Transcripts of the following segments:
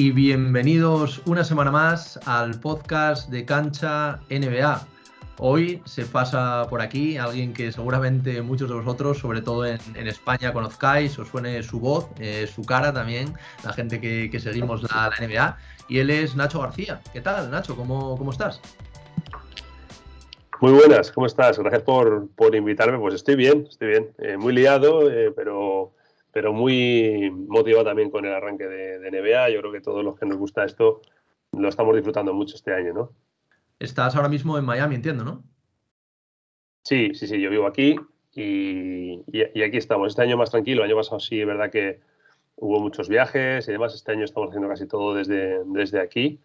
y bienvenidos una semana más al podcast de Cancha NBA. Hoy se pasa por aquí alguien que seguramente muchos de vosotros, sobre todo en, España, conozcáis, os suene su voz, eh, su cara también, la gente que, seguimos la, NBA. Y él es Nacho García. ¿Qué tal, Nacho? ¿Cómo, cómo estás? Muy buenas, ¿cómo estás? Gracias por, invitarme. Pues estoy bien, estoy bien. Eh, muy liado, eh, pero pero muy motivado también con el arranque de, NBA. Yo creo que todos los que nos gusta esto lo estamos disfrutando mucho este año, ¿no? Estás ahora mismo en Miami, entiendo, ¿no? Sí, sí, sí, yo vivo aquí y, aquí estamos. Este año más tranquilo, el año pasado sí, es verdad que hubo muchos viajes y demás. Este año estamos haciendo casi todo desde, desde aquí.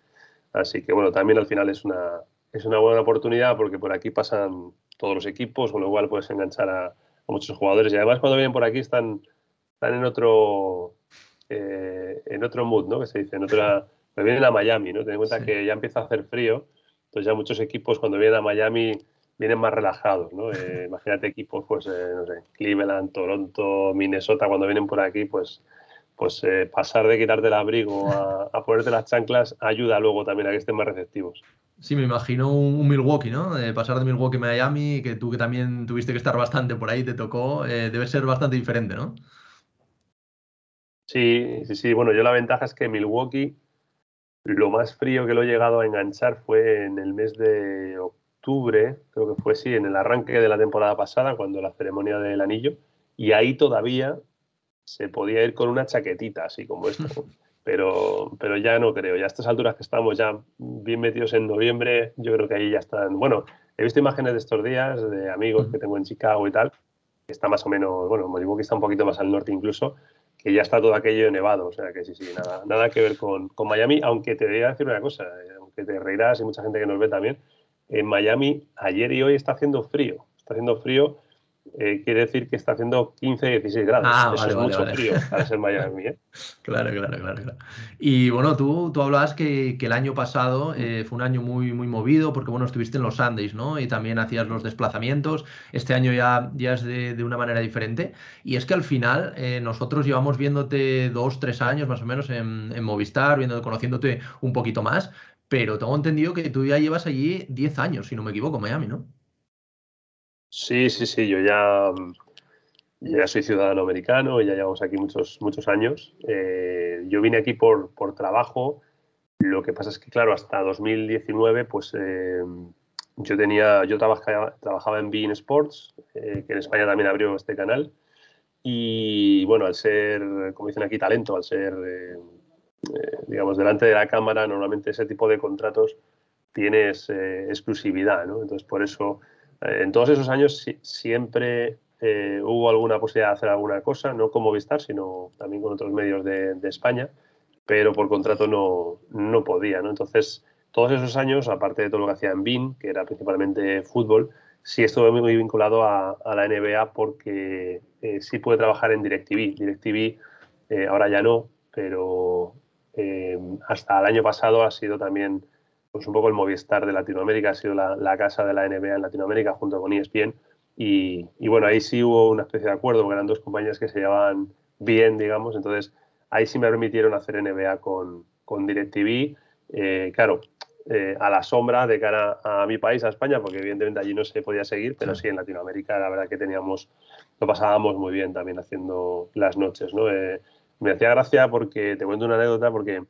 Así que bueno, también al final es una, es una buena oportunidad porque por aquí pasan todos los equipos, con lo cual puedes enganchar a, a muchos jugadores. Y además cuando vienen por aquí están están en otro, eh, en otro mood, ¿no? Que se dice, en otra... Me vienen a Miami, ¿no? Ten en cuenta que ya empieza a hacer frío, entonces ya muchos equipos cuando vienen a Miami vienen más relajados, ¿no? Eh, imagínate equipos, pues, eh, no sé, Cleveland, Toronto, Minnesota, cuando vienen por aquí, pues, pues pasar de quitarte el abrigo a, ponerte las chanclas ayuda luego también a que estén más receptivos. Sí, me imagino un, Milwaukee, ¿no? Pasar de Milwaukee a Miami, que tú que también tuviste que estar bastante por ahí, te tocó, debe ser bastante diferente, ¿no? Sí, sí, sí. Bueno, yo la ventaja es que Milwaukee, lo más frío que lo he llegado a enganchar fue en el mes de octubre, creo que fue sí, en el arranque de la temporada pasada, cuando la ceremonia del anillo, y ahí todavía se podía ir con una chaquetita, así como esto. Pero, pero ya no creo. Ya a estas alturas que estamos ya bien metidos en noviembre, yo creo que ahí ya están. Bueno, he visto imágenes de estos días de amigos que tengo en Chicago y tal, que está más o menos, bueno, Milwaukee está un poquito más al norte incluso, que ya está todo aquello nevado. O sea que sí, sí, nada, nada que ver con, con Miami, aunque te voy a decir una cosa, eh, aunque te reirás y mucha gente que nos ve también, en Miami ayer y hoy está haciendo frío. Está haciendo frío eh, quiere decir que está haciendo 15, 16 grados. Ah, Eso es mucho frío para ser Miami. ¿eh? claro, claro, claro, Y bueno, tú, tú hablabas que, el año pasado eh, fue un año muy, muy movido porque bueno, estuviste en los Sundays, ¿no? Y también hacías los desplazamientos. Este año ya, ya es de, una manera diferente. Y es que al final nosotros llevamos viéndote dos, tres años más o menos en, en Movistar, viendo, conociéndote un poquito más. Pero tengo entendido que tú ya llevas allí 10 años, si no me equivoco, Miami, ¿no? Sí, sí, sí, yo ya, ya soy ciudadano americano, ya llevamos aquí muchos, muchos años. Eh, yo vine aquí por, por, trabajo, lo que pasa es que, claro, hasta 2019, pues eh, yo tenía, yo trabajaba, trabajaba en Bein Sports, eh, que en España también abrió este canal, y bueno, al ser, como dicen aquí, talento, al ser, digamos, delante de la cámara, normalmente ese tipo de contratos tienes exclusividad, ¿no? Entonces, por eso en todos esos años siempre eh, hubo alguna posibilidad de hacer alguna cosa, no como Vistar, sino también con otros medios de, España, pero por contrato no, no podía. Entonces, todos esos años, aparte de todo lo que hacía en BIN, que era principalmente fútbol, sí estuve muy vinculado a, la NBA porque eh, sí pude trabajar en DirecTV. DirecTV eh, ahora ya no, pero hasta el año pasado ha sido también pues un poco el Movistar de Latinoamérica, ha sido la, casa de la NBA en Latinoamérica junto con ESPN. Y, bueno, ahí sí hubo una especie de acuerdo, porque eran dos compañías que se llevaban bien, digamos. Entonces, ahí sí me permitieron hacer NBA con, con DirecTV. Eh, claro, eh, a la sombra de cara a mi país, a España, porque evidentemente allí no se podía seguir, pero sí en Latinoamérica la verdad que teníamos, lo pasábamos muy bien también haciendo las noches, ¿no? Eh, me hacía gracia porque, te cuento una anécdota, porque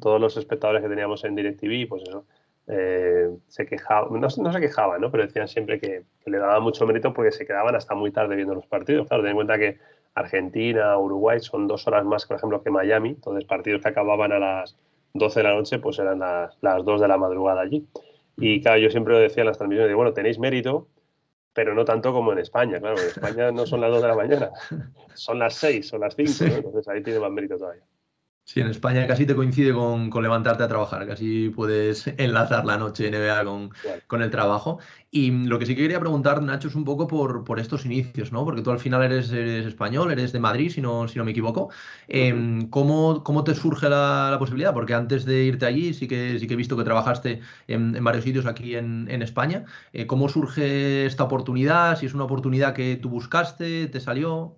todos los espectadores que teníamos en DirecTV, pues eso, eh, se quejaban, no, se quejaban, ¿no? Pero decían siempre que, le daban mucho mérito porque se quedaban hasta muy tarde viendo los partidos. Claro, ten en cuenta que Argentina, Uruguay son dos horas más, por ejemplo, que Miami. Entonces, partidos que acababan a las 12 de la noche, pues eran las, las 2 de la madrugada allí. Y claro, yo siempre lo decía en las transmisiones, de, bueno, tenéis mérito pero no tanto como en España, claro, en España no son las 2 de la mañana, son las 6, son las 5, entonces ahí tiene más mérito todavía. Sí, en España casi te coincide con, levantarte a trabajar, casi puedes enlazar la noche NBA con, con, el trabajo. Y lo que sí que quería preguntar, Nacho, es un poco por, por estos inicios, ¿no? Porque tú al final eres, español, eres de Madrid, si no, si no me equivoco. Em, ¿cómo, ¿cómo, te surge la, posibilidad? Porque antes de irte allí sí que, sí que he visto que trabajaste en, varios sitios aquí en, España. Eh, ¿Cómo surge esta oportunidad? Si es una oportunidad que tú buscaste, te salió.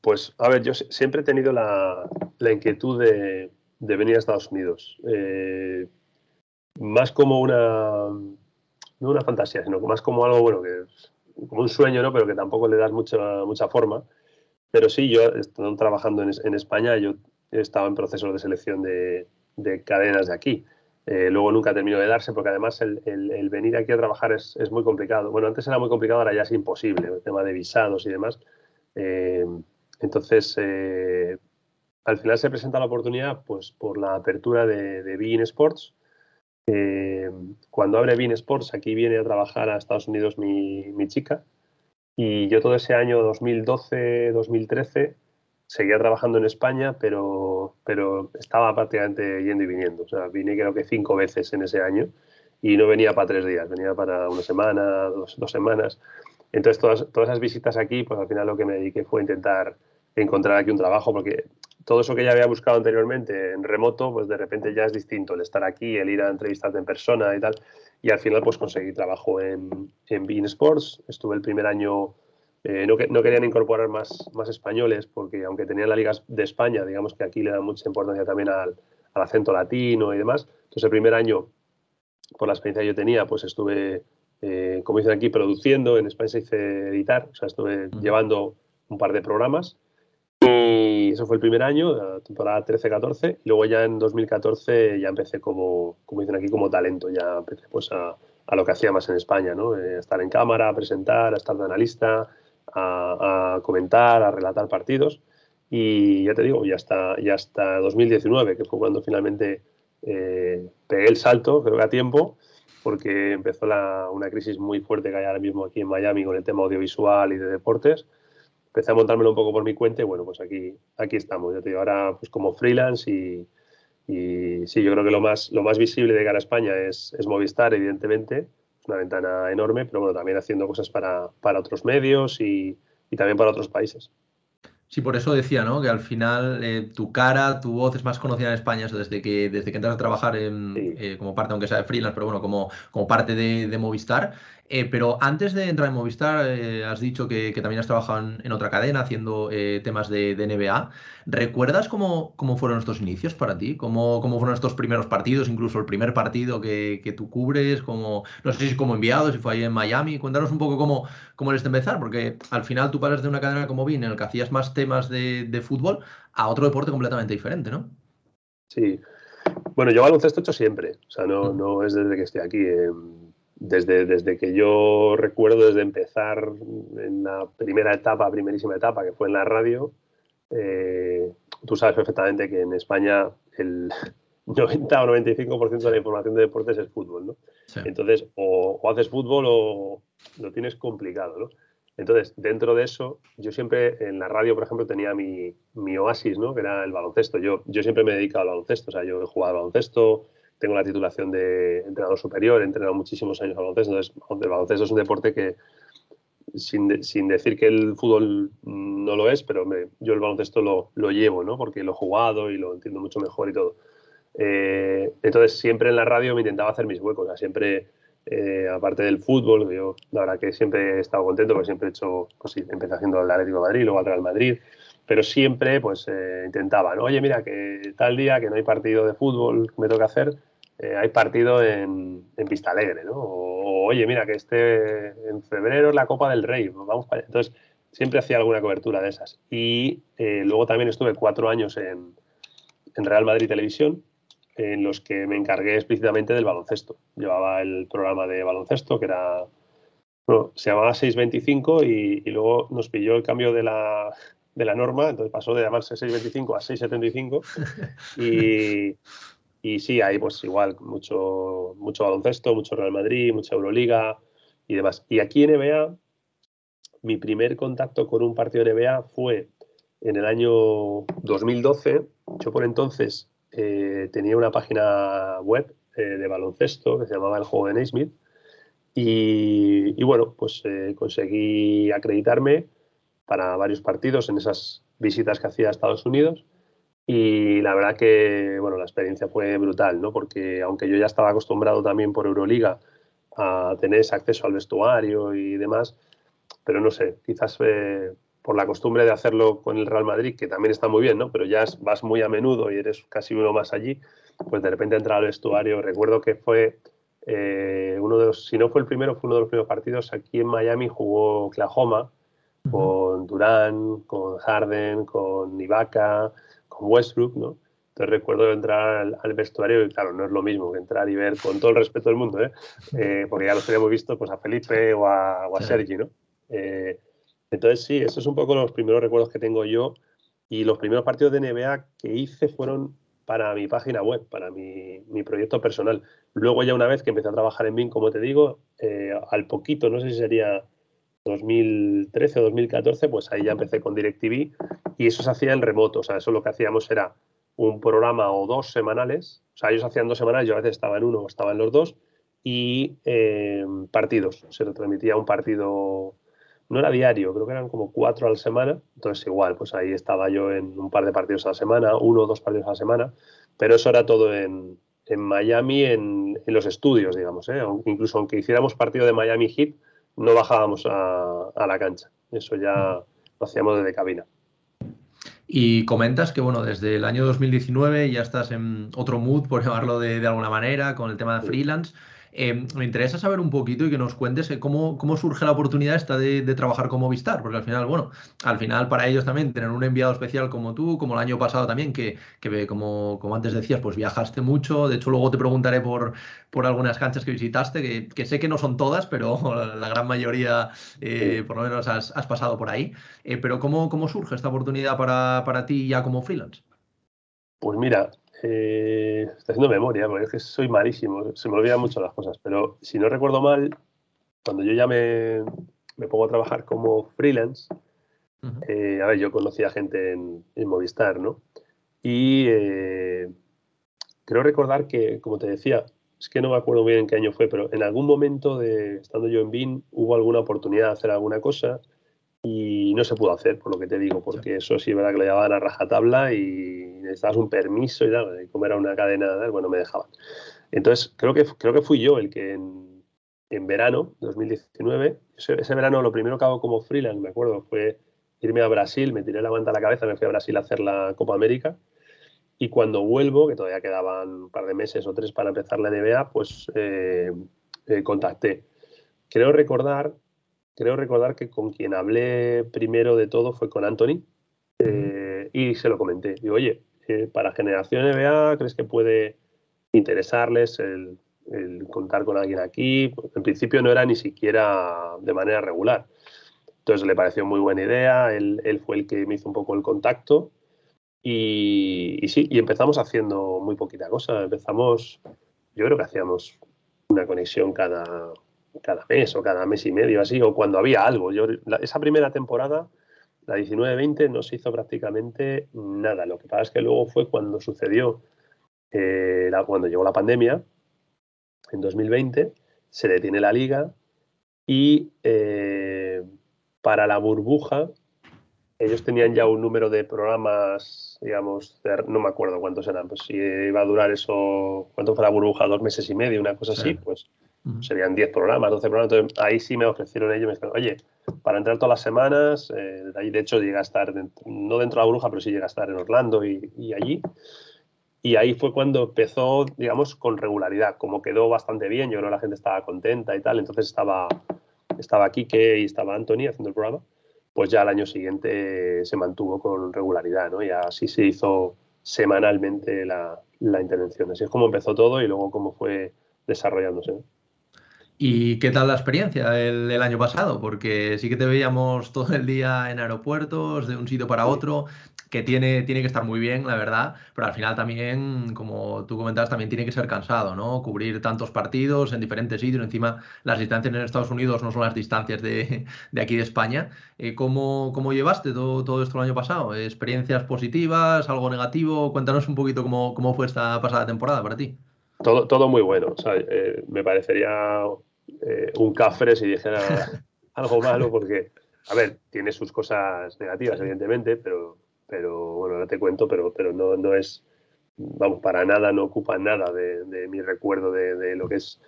Pues, a ver, yo siempre he tenido la, inquietud de, venir a Estados Unidos. Eh, más como una, no una fantasía, sino más como algo, bueno, que como un sueño, ¿no? Pero que tampoco le das mucha, mucha forma. Pero sí, yo estando trabajando en, España, yo estaba en proceso de selección de, de cadenas de aquí. Eh, luego nunca terminó de darse porque además el, venir aquí a trabajar es, es, muy complicado. Bueno, antes era muy complicado, ahora ya es imposible, el tema de visados y demás. Eh, entonces, eh, al final se presenta la oportunidad pues, por la apertura de, de Sports. cuando abre Bein Sports, aquí viene a trabajar a Estados Unidos mi, chica. Y yo todo ese año 2012-2013 seguía trabajando en España, pero, pero estaba prácticamente yendo y viniendo. O sea, vine creo que cinco veces en ese año y no venía para tres días, venía para una semana, dos semanas. Entonces, todas, todas esas visitas aquí, pues al final lo que me dediqué fue intentar encontrar aquí un trabajo, porque todo eso que ya había buscado anteriormente en remoto, pues de repente ya es distinto, el estar aquí, el ir a entrevistarte en persona y tal. Y al final, pues conseguí trabajo en, en Bean Sports. Estuve el primer año eh, no, no, querían incorporar más, más españoles porque aunque tenían la Liga de España, digamos que aquí le dan mucha importancia también al, al, acento latino y demás. Entonces el primer año, por la experiencia que yo tenía, pues estuve, eh, como dicen aquí, produciendo. En España se dice editar, o sea, estuve llevando un par de programas. Y eso fue el primer año, la temporada 13-14. Luego ya en 2014 ya empecé como, como dicen aquí, como talento. Ya empecé pues a, a lo que hacía más en España, ¿no? Eh, estar en cámara, a presentar, a estar de analista, a, comentar, a relatar partidos. Y ya te digo, ya hasta, ya hasta 2019, que fue cuando finalmente eh, pegué el salto, creo que a tiempo, porque empezó una crisis muy fuerte que hay ahora mismo aquí en Miami con el tema audiovisual y de deportes. Empecé a montármelo un poco por mi cuenta y bueno, pues aquí, aquí estamos. Ya te digo, ahora pues como freelance y, y sí, yo creo que lo más, lo más visible de cara a España es, es Movistar, evidentemente, una ventana enorme, pero bueno, también haciendo cosas para, para otros medios y, también para otros países. Sí, por eso decía, ¿no? Que al final eh, tu cara, tu voz es más conocida en España desde que, desde que entras a trabajar en, sí. eh, como parte, aunque sea de freelance, pero bueno, como, como parte de, de Movistar. Eh, pero antes de entrar en Movistar, eh, has dicho que, que, también has trabajado en, en otra cadena haciendo eh, temas de, de, NBA. ¿Recuerdas cómo, cómo, fueron estos inicios para ti? ¿Cómo, ¿Cómo, fueron estos primeros partidos? Incluso el primer partido que, que tú cubres, como, no sé si como enviado, si fue ahí en Miami. Cuéntanos un poco cómo, cómo eres de empezar, porque al final tú pasas de una cadena como BIN en el que hacías más temas de, de fútbol a otro deporte completamente diferente, ¿no? Sí. Bueno, yo baloncesto he hecho siempre. O sea, no, no es desde que estoy aquí. Eh desde, desde que yo recuerdo, desde empezar en la primera etapa, primerísima etapa, que fue en la radio, eh, tú sabes perfectamente que en España el 90 o 95% de la información de deportes es fútbol, ¿no? Sí. Entonces, o, o, haces fútbol o lo tienes complicado, ¿no? Entonces, dentro de eso, yo siempre en la radio, por ejemplo, tenía mi, mi oasis, ¿no? Que era el baloncesto. Yo, yo siempre me he dedicado al baloncesto, o sea, yo he jugado al baloncesto, tengo la titulación de entrenador superior, he entrenado muchísimos años al baloncesto, entonces el baloncesto es un deporte que, sin, sin decir que el fútbol no lo es, pero yo el baloncesto lo, lo, llevo, ¿no? Porque lo he jugado y lo entiendo mucho mejor y todo. Eh, entonces siempre en la radio me intentaba hacer mis huecos, o sea, siempre, eh, aparte del fútbol, yo la verdad que siempre he estado contento porque siempre he hecho, pues sí, empecé haciendo el Atlético Madrid, luego al Real Madrid, pero siempre pues eh, intentaba, ¿no? Oye, mira, que tal día que no hay partido de fútbol que me toca hacer, eh, hay partido en, en, Pista Alegre, ¿no? O, oye, mira, que este en febrero es la Copa del Rey, pues vamos para allá. Entonces, siempre hacía alguna cobertura de esas. Y eh, luego también estuve cuatro años en, en, Real Madrid Televisión, en los que me encargué explícitamente del baloncesto. Llevaba el programa de baloncesto, que era. Bueno, se llamaba 625 y, y luego nos pilló el cambio de la, de la norma, entonces pasó de llamarse 625 a 675 y, y sí, hay pues igual mucho, mucho baloncesto, mucho Real Madrid, mucha Euroliga y demás. Y aquí en NBA, mi primer contacto con un partido de NBA fue en el año 2012. Yo por entonces eh, tenía una página web eh, de baloncesto que se llamaba El Juego de Naismith. Y, bueno, pues eh, conseguí acreditarme para varios partidos en esas visitas que hacía a Estados Unidos. Y la verdad que, bueno, la experiencia fue brutal, ¿no? Porque aunque yo ya estaba acostumbrado también por Euroliga a tener ese acceso al vestuario y demás, pero no sé, quizás por la costumbre de hacerlo con el Real Madrid, que también está muy bien, ¿no? Pero ya vas muy a menudo y eres casi uno más allí, pues de repente entrar al vestuario. Recuerdo que fue eh, uno de los, si no fue el primero, fue uno de los primeros partidos. Aquí en Miami jugó Oklahoma con Durán, con Harden, con Ibaka, con Westbrook, ¿no? Entonces recuerdo entrar al, vestuario y claro, no es lo mismo que entrar y ver con todo el respeto del mundo, ¿eh? eh porque ya los habíamos visto pues, a Felipe o a, Sergi, ¿no? Eh, entonces sí, esos son un poco los primeros recuerdos que tengo yo. Y los primeros partidos de NBA que hice fueron para mi página web, para mi, proyecto personal. Luego ya una vez que empecé a trabajar en BIM, como te digo, eh, al poquito, no sé si sería 2013 o 2014, pues ahí ya empecé con DirecTV y eso se hacía en remoto, o sea, eso lo que hacíamos era un programa o dos semanales, o sea, ellos hacían dos semanales, yo a veces estaba en uno o estaba en los dos, y eh, partidos, se retransmitía un partido no era diario, creo que eran como cuatro a la semana, entonces igual, pues ahí estaba yo en un par de partidos a la semana, uno o dos partidos a la semana, pero eso era todo en, Miami, en, los estudios, digamos, ¿eh? incluso aunque hiciéramos partido de Miami Heat, no bajábamos a, la cancha, eso ya lo hacíamos desde cabina. Y comentas que, bueno, desde el año 2019 ya estás en otro mood, por llamarlo de, de alguna manera, con el tema de freelance. Em, me interesa saber un poquito y que nos cuentes eh, cómo, cómo surge la oportunidad esta de, trabajar como Vistar, porque al final, bueno, al final para ellos también tener un enviado especial como tú, como el año pasado también, que, que como, como antes decías, pues viajaste mucho, de hecho luego te preguntaré por, por algunas canchas que visitaste, que, sé que no son todas, pero la gran mayoría eh, por lo menos has, pasado por ahí. Eh, pero ¿cómo, ¿cómo surge esta oportunidad para, para ti ya como freelance? Pues mira, eh, estoy haciendo memoria, porque es que soy malísimo, se me olvidan mucho las cosas, pero si no recuerdo mal, cuando yo ya me, pongo a trabajar como freelance, eh, a ver, yo conocía gente en, Movistar, ¿no? Y eh, creo recordar que, como te decía, es que no me acuerdo bien en qué año fue, pero en algún momento de estando yo en BIN hubo alguna oportunidad de hacer alguna cosa y no se pudo hacer, por lo que te digo, porque eso sí, verdad que lo llevaban a rajatabla y necesitabas un permiso y tal, y como era una cadena, bueno, me dejaban. Entonces, creo que, creo que fui yo el que en, en verano, 2019, ese, verano lo primero que hago como freelance, me acuerdo, fue irme a Brasil, me tiré la manta a la cabeza, me fui a Brasil a hacer la Copa América. Y cuando vuelvo, que todavía quedaban un par de meses o tres para empezar la NBA, pues eh, eh, contacté. Creo recordar creo recordar que con quien hablé primero de todo fue con Anthony eh, y se lo comenté. Digo, oye, eh, para Generación NBA, ¿crees que puede interesarles el, contar con alguien aquí? En principio no era ni siquiera de manera regular. Entonces le pareció muy buena idea, él, fue el que me hizo un poco el contacto y, y, sí, y empezamos haciendo muy poquita cosa. Empezamos, yo creo que hacíamos una conexión cada, cada mes o cada mes y medio así, o cuando había algo. Yo, esa primera temporada, la 19-20, no se hizo prácticamente nada. Lo que pasa es que luego fue cuando sucedió, eh, cuando llegó la pandemia, en 2020, se detiene la liga y eh, para la burbuja ellos tenían ya un número de programas, digamos, no me acuerdo cuántos eran, pues si iba a durar eso, ¿cuánto fue la burbuja? Dos meses y medio, una cosa así, pues serían 10 programas, 12 programas. Entonces, ahí sí me ofrecieron ellos, me dijeron, oye, para entrar todas las semanas, eh, ahí de hecho llega a estar, no dentro de la bruja, pero sí llega a estar en Orlando y, allí. Y ahí fue cuando empezó, digamos, con regularidad. Como quedó bastante bien, yo creo que la gente estaba contenta y tal. Entonces estaba, estaba Kike y estaba Anthony haciendo el programa. Pues ya al año siguiente se mantuvo con regularidad, ¿no? Y así se hizo semanalmente la, la intervención. Así es como empezó todo y luego cómo fue desarrollándose. ¿Y qué tal la experiencia el, año pasado? Porque sí que te veíamos todo el día en aeropuertos, de un sitio para otro, que tiene, tiene que estar muy bien, la verdad, pero al final también, como tú comentabas, también tiene que ser cansado, ¿no? Cubrir tantos partidos en diferentes sitios, encima las distancias en Estados Unidos no son las distancias de, aquí de España. Eh, ¿cómo, ¿cómo, llevaste todo, todo esto el año pasado? ¿Experiencias positivas, algo negativo? Cuéntanos un poquito cómo, cómo fue esta pasada temporada para ti. Todo, todo muy bueno. O sea, eh, me parecería eh, un cafre si dijera algo malo, porque, a ver, tiene sus cosas negativas, evidentemente, pero, pero bueno, no te cuento, pero, pero no, no, es, vamos, para nada no ocupa nada de, mi recuerdo de, lo que es.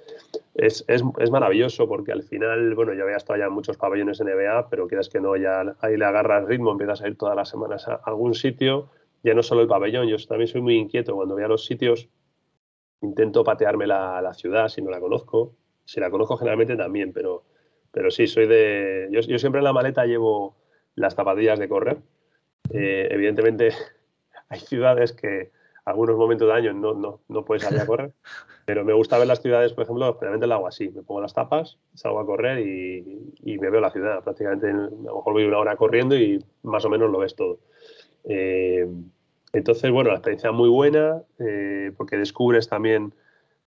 Es, es. maravilloso porque al final, bueno, yo había estado ya en muchos pabellones NBA, pero quieras que no, ya ahí le agarras ritmo, empiezas a ir todas las semanas a algún sitio, ya no solo el pabellón, yo también soy muy inquieto cuando voy a los sitios, intento patearme la, la ciudad si no la conozco, si la conozco generalmente también, pero, pero sí, soy de... Yo, yo siempre en la maleta llevo las zapatillas de correr. Eh, evidentemente hay ciudades que algunos momentos de año no, no, no puedes salir a correr, pero me gusta ver las ciudades, por ejemplo, generalmente lo hago así, me pongo las tapas, salgo a correr y, y me veo la ciudad. Prácticamente a lo mejor voy una hora corriendo y más o menos lo ves todo. Eh, entonces, bueno, la experiencia muy buena eh, porque descubres también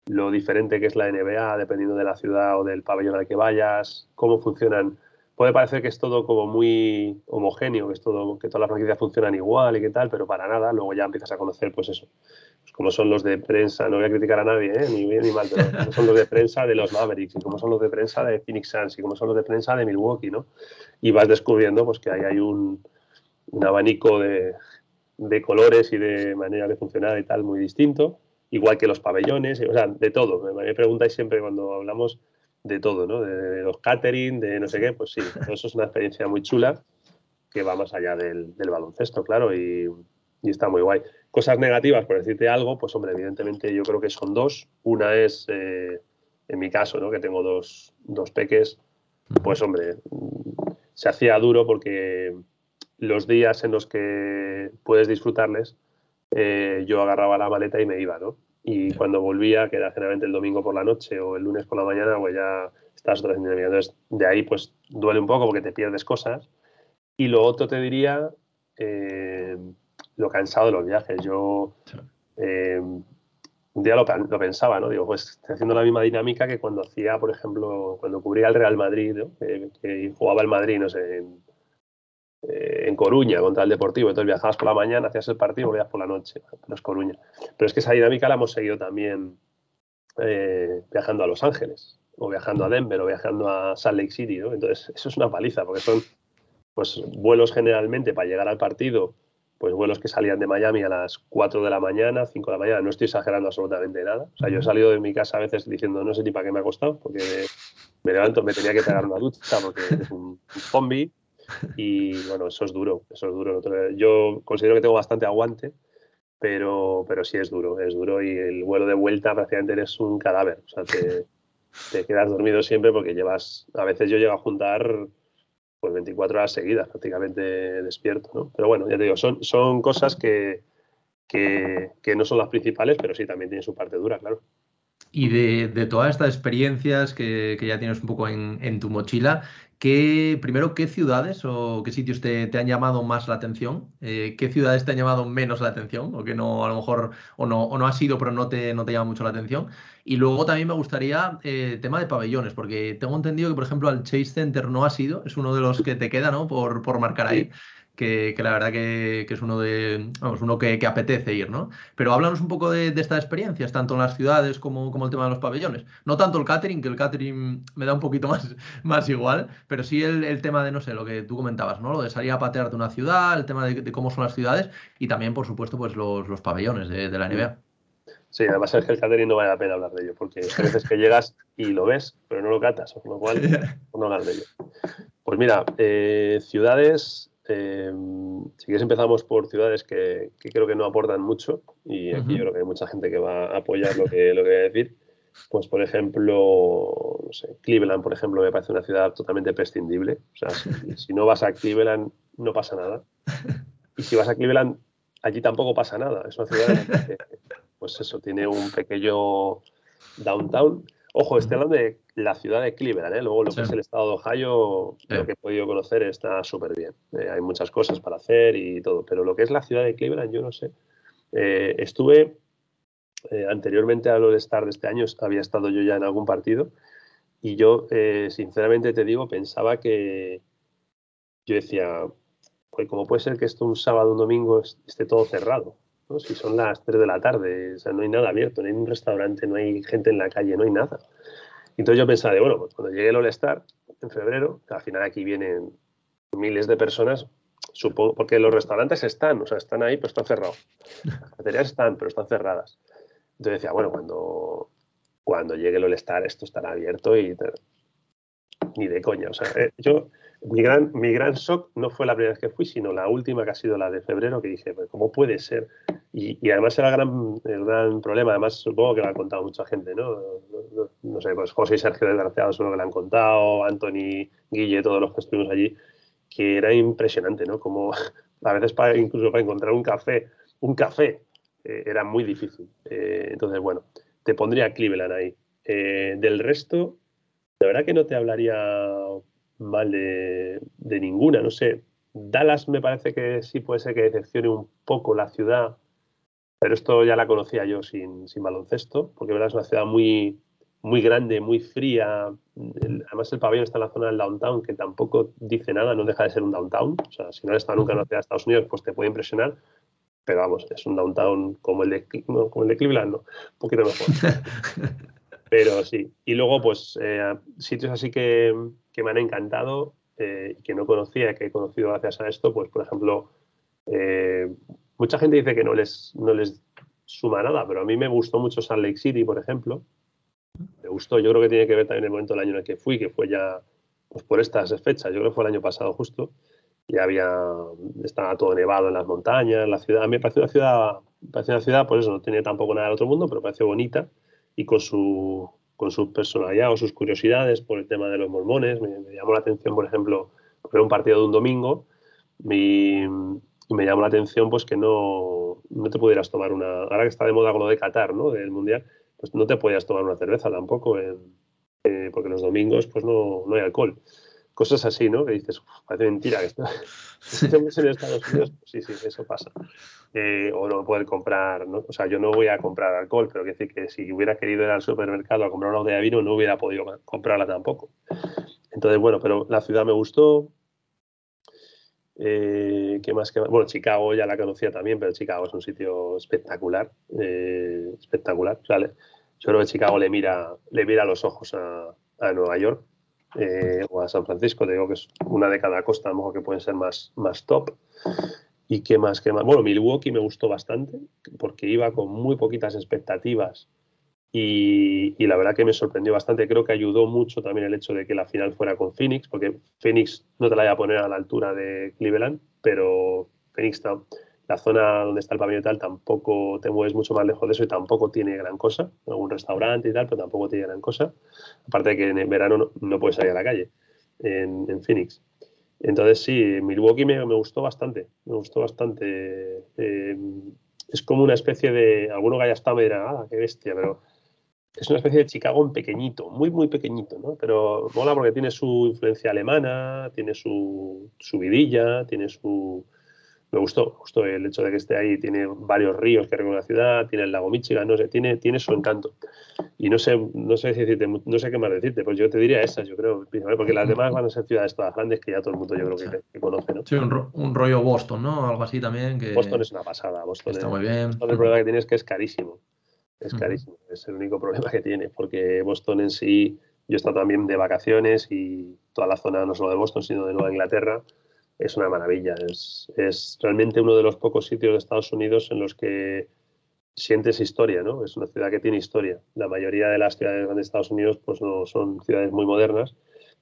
lo diferente que es la NBA dependiendo de la ciudad o del pabellón al que vayas, cómo funcionan puede parecer que es todo como muy homogéneo, que es todo, que todas las franquicias funcionan igual y qué tal, pero para nada, luego ya empiezas a conocer, pues eso, pues como son los de prensa, no voy a criticar a nadie, ¿eh? ni bien ni mal, pero como son los de prensa de los Mavericks, y como son los de prensa de Phoenix Suns, y como son los de prensa de Milwaukee, ¿no? Y vas descubriendo, pues que ahí hay un, abanico de, de colores y de manera de funcionar y tal muy distinto, igual que los pabellones, o sea, de todo. Me preguntáis siempre cuando hablamos de todo, ¿no? De, los catering, de no sé qué, pues sí, eso es una experiencia muy chula que va más allá del, baloncesto, claro, y, está muy guay. Cosas negativas, por decirte algo, pues hombre, evidentemente yo creo que son dos. Una es, eh, en mi caso, ¿no? Que tengo dos, dos peques, pues hombre, se hacía duro porque los días en los que puedes disfrutarles, eh, yo agarraba la maleta y me iba, ¿no? y cuando volvía, que era generalmente el domingo por la noche o el lunes por la mañana, pues ya estás otra vez en Entonces, de ahí pues duele un poco porque te pierdes cosas. Y lo otro te diría, eh, lo cansado de los viajes. Yo eh, un día lo, pensaba, ¿no? Digo, pues estoy haciendo la misma dinámica que cuando hacía, por ejemplo, cuando cubría el Real Madrid, ¿no? que jugaba el Madrid, no sé, en, eh, en Coruña contra el Deportivo. Entonces viajabas por la mañana, hacías el partido, volvías por la noche. Pero es Coruña. Pero es que esa dinámica la hemos seguido también eh, viajando a Los Ángeles, o viajando a Denver, o viajando a Salt Lake City. ¿no? Entonces, eso es una paliza, porque son pues, vuelos generalmente para llegar al partido, pues vuelos que salían de Miami a las 4 de la mañana, 5 de la mañana. No estoy exagerando absolutamente nada. O sea, yo he salido de mi casa a veces diciendo, no sé ni para qué me ha costado, porque me levanto, me tenía que pegar una ducha porque es un zombie y bueno, eso es duro, eso es duro. Yo considero que tengo bastante aguante, pero, pero sí es duro, es duro y el vuelo de vuelta prácticamente eres un cadáver. O sea, te, te quedas dormido siempre porque llevas, a veces yo llego a juntar pues 24 horas seguidas prácticamente despierto, ¿no? Pero bueno, ya te digo, son, son cosas que, que, no son las principales, pero sí también tienen su parte dura, claro. Y de, de, todas estas experiencias que, que, ya tienes un poco en, en tu mochila, ¿Qué, primero, ¿qué ciudades o qué sitios te, te han llamado más la atención? Eh, ¿Qué ciudades te han llamado menos la atención? O que no, a lo mejor, o no, o no ha sido, pero no te, no te llama mucho la atención. Y luego también me gustaría el eh, tema de pabellones, porque tengo entendido que, por ejemplo, al Chase Center no ha sido, es uno de los que te queda, ¿no? Por, por marcar ahí que, la verdad que, es uno de vamos, uno que, apetece ir, ¿no? Pero háblanos un poco de, estas experiencias, tanto en las ciudades como, como el tema de los pabellones. No tanto el catering, que el catering me da un poquito más, más igual, pero sí el, tema de, no sé, lo que tú comentabas, ¿no? Lo de salir a patearte una ciudad, el tema de, cómo son las ciudades y también, por supuesto, pues los, los pabellones de, la NBA. Sí, además es que el catering no vale la pena hablar de ello, porque hay veces que llegas y lo ves, pero no lo catas, con lo cual no hablar de ello. Pues mira, eh, ciudades, eh, si quieres empezamos por ciudades que, creo que no aportan mucho y aquí yo creo que hay mucha gente que va a apoyar lo que, lo que voy a decir. Pues por ejemplo, no sé, Cleveland, por ejemplo, me parece una ciudad totalmente prescindible. O sea, si, no vas a Cleveland no pasa nada. Y si vas a Cleveland, allí tampoco pasa nada. Es una ciudad que, pues eso, tiene un pequeño downtown Ojo, estoy hablando de la ciudad de Cleveland, ¿eh? luego lo que es el estado de Ohio, lo que he podido conocer está súper bien. Eh, hay muchas cosas para hacer y todo, pero lo que es la ciudad de Cleveland, yo no sé. Eh, estuve anteriormente a lo de estar de este año, había estado yo ya en algún partido y yo, sinceramente te digo, pensaba que yo decía, pues, ¿cómo puede ser que esto un sábado, un domingo esté todo cerrado? Si son las 3 de la tarde, o sea, no hay nada abierto, no hay un restaurante, no hay gente en la calle, no hay nada. Entonces yo pensaba, de, bueno, pues cuando llegue el All-Star en febrero, que al final aquí vienen miles de personas, supongo, porque los restaurantes están, o sea, están ahí, pero están cerrados. Las cafeterías están, pero están cerradas. Entonces decía, bueno, cuando, cuando llegue el All-Star esto estará abierto y ni de coña. O sea, eh, yo, mi gran, mi gran shock no fue la primera vez que fui, sino la última que ha sido la de febrero, que dije, ¿cómo puede ser? Y, además era el gran, el gran problema, además supongo que lo ha contado mucha gente, ¿no? No, sé, pues José y Sergio Desgraciado lo que le han contado, Anthony, Guille, todos los que estuvimos allí, que era impresionante, ¿no? Como a veces para, incluso para encontrar un café, un café, eh, era muy difícil. Eh, entonces, bueno, te pondría Cleveland ahí. del resto, la verdad que no te hablaría mal de, ninguna, no sé. Dallas me parece que sí puede ser que decepcione un poco la ciudad, pero esto ya la conocía yo sin, baloncesto, porque verdad es una ciudad muy, muy grande, muy fría. además, el pabellón está en la zona del downtown, que tampoco dice nada, no deja de ser un downtown. O sea, si no has estado nunca en la ciudad de Estados Unidos, pues te puede impresionar. Pero vamos, es un downtown como el de, como el de Cleveland, ¿no? Un poquito mejor. Pero sí. Y luego, pues, eh, sitios así que, me han encantado eh, que no conocía, que he conocido gracias a esto, pues, por ejemplo, eh, mucha gente dice que no les, no les suma nada, pero a mí me gustó mucho Salt Lake City, por ejemplo. Me gustó, yo creo que tiene que ver también el momento del año en el que fui, que fue ya pues por estas fechas, yo creo que fue el año pasado justo, y había, estaba todo nevado en las montañas, la ciudad, a mí me pareció una ciudad, pareció una ciudad, pues eso, no tenía tampoco nada del otro mundo, pero pareció bonita y con su, con su personalidad o sus curiosidades por el tema de los mormones. Me, llamó la atención, por ejemplo, era un partido de un domingo, y me llamó la atención pues que no, no te pudieras tomar una, ahora que está de moda con de Qatar, ¿no? Del Mundial, pues no te podías tomar una cerveza tampoco, eh, porque los domingos pues no, no hay alcohol cosas así, ¿no? Que dices, parece mentira que esto, estemos en Estados Unidos. Sí, sí, eso pasa. Eh, o no poder comprar, ¿no? O sea, yo no voy a comprar alcohol, pero quiero decir que si hubiera querido ir al supermercado a comprar una botella de vino, no hubiera podido comprarla tampoco. Entonces, bueno, pero la ciudad me gustó. Eh, ¿Qué más? Bueno, Chicago ya la conocía también, pero Chicago es un sitio espectacular. Eh, espectacular. O yo creo que Chicago le mira, le mira los ojos a, a Nueva York eh, o a San Francisco, digo que es una de cada costa, a lo mejor que pueden ser más, más top. ¿Y qué más? Qué más? Bueno, Milwaukee me gustó bastante porque iba con muy poquitas expectativas y, la verdad que me sorprendió bastante. Creo que ayudó mucho también el hecho de que la final fuera con Phoenix, porque Phoenix no te la voy a poner a la altura de Cleveland, pero Phoenix la zona donde está el pabellón y tal tampoco te mueves mucho más lejos de eso y tampoco tiene gran cosa. Algún restaurante y tal, pero tampoco tiene gran cosa. Aparte de que en verano no, puedes salir a la calle en, Phoenix. Entonces sí, Milwaukee me, gustó bastante. Me gustó bastante. Eh, es como una especie de. Alguno que haya estado me dirá, ah, qué bestia, pero es una especie de Chicago en pequeñito, muy, muy pequeñito, ¿no? Pero mola porque tiene su influencia alemana, tiene su, su vidilla, tiene su, me gustó, el hecho de que esté ahí, tiene varios ríos que recorren la ciudad, tiene el lago Michigan, no sé, tiene, tiene su encanto. Y no sé, no sé decirte, no sé qué más decirte, pues yo te diría esas, yo creo, porque las demás van a ser ciudades todas grandes que ya todo el mundo yo creo que, conoce, ¿no? Sí, un, rollo Boston, ¿no? Algo así también. Que... Boston es una pasada, Boston está muy bien. el problema que tiene es que es carísimo, es carísimo, es el único problema que tiene, porque Boston en sí, yo he estado también de vacaciones y toda la zona, no solo de Boston, sino de Nueva Inglaterra, es una maravilla. Es, es, realmente uno de los pocos sitios de Estados Unidos en los que sientes historia, ¿no? Es una ciudad que tiene historia. La mayoría de las ciudades de Estados Unidos pues no son ciudades muy modernas,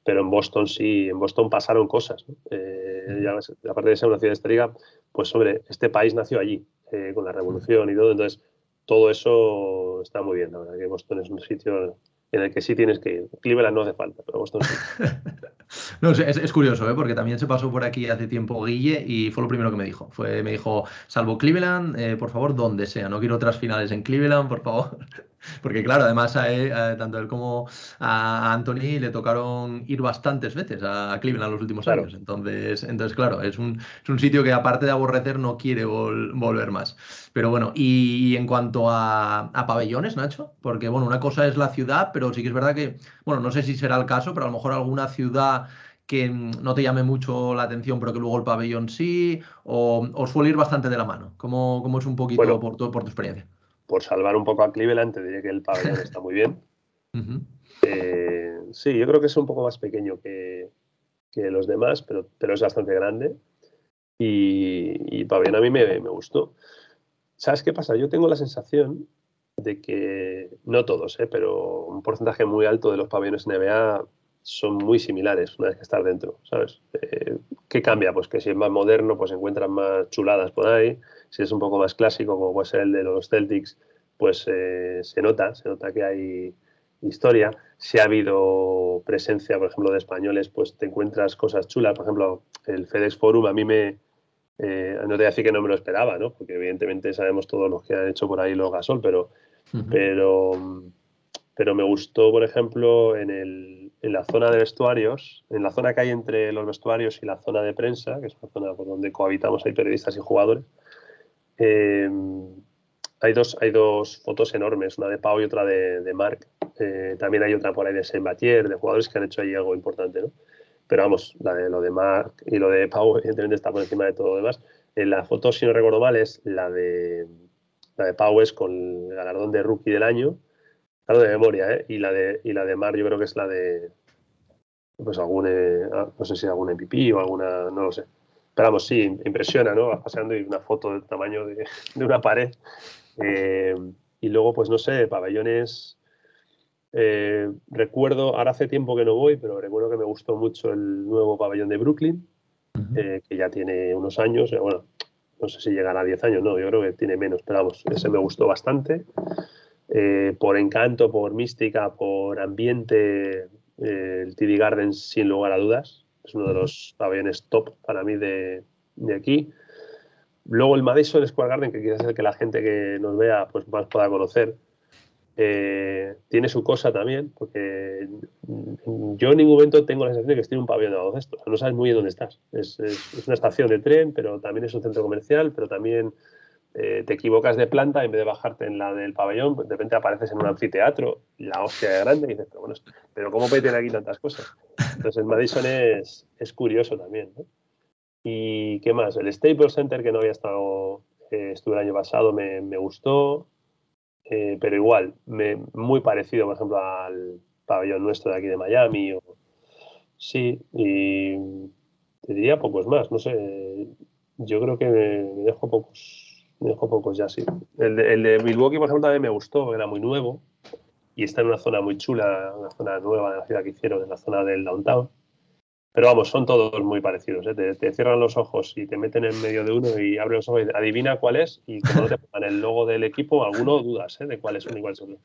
pero en Boston sí, en Boston pasaron cosas. Eh, aparte de ser una ciudad histórica, pues sobre este país nació allí, eh, con la revolución y todo. Entonces, todo eso está muy bien. La verdad que Boston es un sitio en el que sí tienes que ir. Cleveland no hace falta, pero Boston sí. no, es, es, curioso, ¿eh? porque también se pasó por aquí hace tiempo Guille y fue lo primero que me dijo. Me dijo, salvo Cleveland, eh, por favor, donde sea. No quiero otras finales en Cleveland, por favor. Porque claro, además a, él, tanto él como a Anthony le tocaron ir bastantes veces a Cleveland los últimos años. Entonces, entonces claro, es un, es un, sitio que aparte de aborrecer no quiere volver más. Pero bueno, y, en cuanto a, a, pabellones, Nacho, porque bueno, una cosa es la ciudad, pero sí que es verdad que, bueno, no sé si será el caso, pero a lo mejor alguna ciudad que no te llame mucho la atención, pero que luego el pabellón sí, o, o suele ir bastante de la mano. ¿Cómo, cómo es un poquito por, tu, por tu experiencia? Por salvar un poco a Cleveland, te diré que el pabellón está muy bien. Eh, sí, yo creo que es un poco más pequeño que, los demás, pero, pero es bastante grande. y, y pabellón a mí me, me, gustó. ¿Sabes qué pasa? Yo tengo la sensación de que, no todos, ¿eh? pero un porcentaje muy alto de los pabellones NBA son muy similares una vez que estás dentro, ¿sabes? Eh, ¿Qué cambia? Pues que si es más moderno, pues encuentran más chuladas por ahí. Si es un poco más clásico, como puede ser el de los Celtics, pues eh, se nota, se nota que hay historia. Si ha habido presencia, por ejemplo, de españoles, pues te encuentras cosas chulas. Por ejemplo, el FedEx Forum a mí me... Eh, no te voy a decir que no me lo esperaba, ¿no? Porque evidentemente sabemos todos los que han hecho por ahí los gasol, pero, pero, pero me gustó, por ejemplo, en, el, en la zona de vestuarios, en la zona que hay entre los vestuarios y la zona de prensa, que es una zona por donde cohabitamos hay periodistas y jugadores, eh, hay dos, hay dos fotos enormes, una de Pau y otra de, de Marc. Eh, también hay otra por ahí de saint de jugadores que han hecho ahí algo importante, ¿no? Pero vamos, la de, lo de Marc y lo de Pau, evidentemente, está por encima de todo lo demás. En la foto, si no recuerdo mal, es la de, la de Pau es con el galardón de rookie del año, de memoria, ¿eh? Y la de, y la de Marc yo creo que es la de, pues algún, eh, ah, no sé si algún MVP o alguna, no lo sé. Pero vamos, sí, impresiona, ¿no? Vas paseando y una foto del tamaño de, de una pared eh, y luego, pues no sé, pabellones. Eh, recuerdo, ahora hace tiempo que no voy, pero recuerdo que me gustó mucho el nuevo pabellón de Brooklyn, que ya tiene unos años. bueno, no sé si llegará a 10 años, no, yo creo que tiene menos, pero vamos, ese me gustó bastante. Por encanto, por mística, por ambiente, el TD Garden, sin lugar a dudas, es uno de los pabellones top para mí de, de aquí. Luego el Madison Square Garden, que quizás es el que la gente que nos vea pues más pueda conocer, eh, tiene su cosa también, porque yo en ningún momento tengo la sensación de que estoy en un pabellón de baloncesto. O no sabes muy bien dónde estás. Es, una estación de tren, pero también es un centro comercial, pero también eh, te equivocas de planta, en vez de bajarte en la del pabellón, de repente apareces en un anfiteatro, la hostia de grande, y dices, pero bueno, pero ¿cómo puede tener aquí tantas cosas? Entonces el Madison es, es curioso también. ¿Y qué más? El Staples Center, que no había estado, eh, estuve el año pasado, me, gustó, eh, pero igual, me, muy parecido, por ejemplo, al pabellón nuestro de aquí de Miami. sí, y te diría pocos más, no sé, yo creo que me, dejo pocos, me dejo pocos ya, sí. El de, el de Milwaukee, por ejemplo, también me gustó, era muy nuevo y está en una zona muy chula, una zona nueva de la ciudad que hicieron, en la zona del downtown. Pero vamos, son todos muy parecidos. ¿eh? Te, cierran los ojos y te meten en medio de uno y abren los ojos y adivina cuál es. Y como no te pongan el logo del equipo, alguno dudas ¿eh? de cuáles son y cuáles son.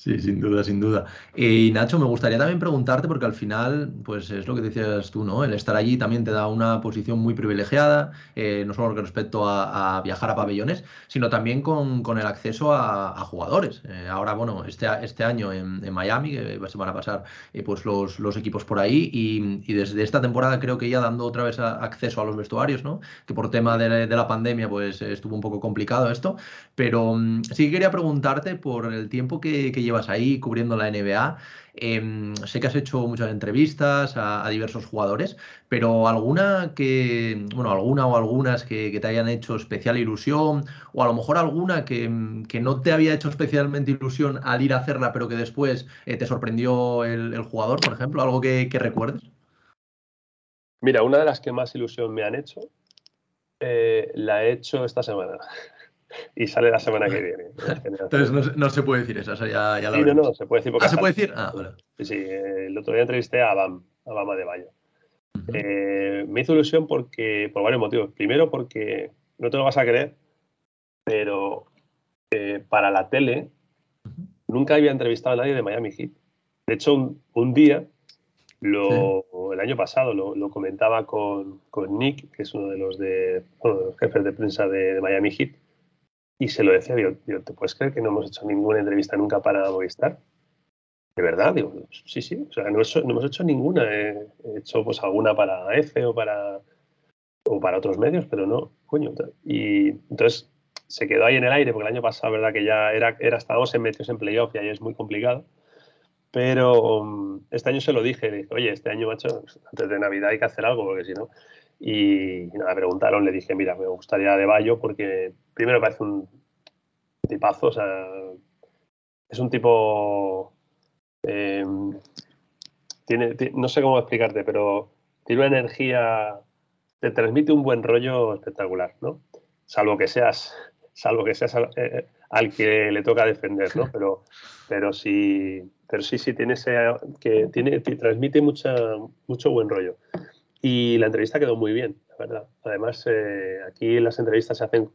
Sí, sin duda, sin duda. Y Nacho, me gustaría también preguntarte, porque al final, pues es lo que decías tú, ¿no? El estar allí también te da una posición muy privilegiada, eh, no solo con respecto a, viajar a pabellones, sino también con, el acceso a, jugadores. Eh, ahora, bueno, este, este año en, Miami, que se van a pasar eh, pues los, los, equipos por ahí, y, desde esta temporada creo que ya dando otra vez acceso a los vestuarios, ¿no? Que por tema de, la pandemia, pues estuvo un poco complicado esto, pero mm, sí que quería preguntarte por el tiempo que, que llevas ahí cubriendo la NBA. Em, sé que has hecho muchas entrevistas a, diversos jugadores, pero alguna que, bueno, alguna o algunas que, te hayan hecho especial ilusión, o a lo mejor alguna que, no te había hecho especialmente ilusión al ir a hacerla, pero que después eh, te sorprendió el, jugador, por ejemplo, algo que, recuerdes. Mira, una de las que más ilusión me han hecho, eh, la he hecho esta semana y sale la semana que viene. Entonces no, se puede decir eso, ya, ya sí, no, no, se puede decir. ¿Ah, se puede decir? Ah, Sí, sí, el otro día entrevisté a Bam, a Bama de Bayo. Eh, me hizo ilusión porque, por varios motivos. Primero porque, no te lo vas a creer, pero eh, para la tele nunca había entrevistado a nadie de Miami Heat. De hecho, un, día, lo, el año pasado, lo, comentaba con, con, Nick, que es uno de los, de, los jefes de prensa de, Miami Heat, y se lo decía, digo, ¿te puedes creer que no hemos hecho ninguna entrevista nunca para Movistar? ¿De verdad? Digo, sí, sí, o sea, no, hemos hecho ninguna. He hecho pues alguna para EFE o para, o para otros medios, pero no, coño. Y entonces se quedó ahí en el aire, porque el año pasado, verdad que ya era, era estábamos en metidos en playoff y ahí es muy complicado. Pero um, este año se lo dije, dije, oye, este año, macho, antes de Navidad hay que hacer algo, porque si no, y, nada, me preguntaron, le dije, mira, me gustaría de Bayo porque primero me parece un tipazo, o sea, es un tipo... Eh, tiene, no sé cómo explicarte, pero tiene una energía te transmite un buen rollo espectacular, ¿no? Salvo que seas, salvo que seas eh, al, que le toca defender, ¿no? Pero, pero sí, pero sí, sí, tiene ese, que tiene, transmite mucha, mucho buen rollo. Y la entrevista quedó muy bien, la verdad. Además, eh, aquí las entrevistas se hacen,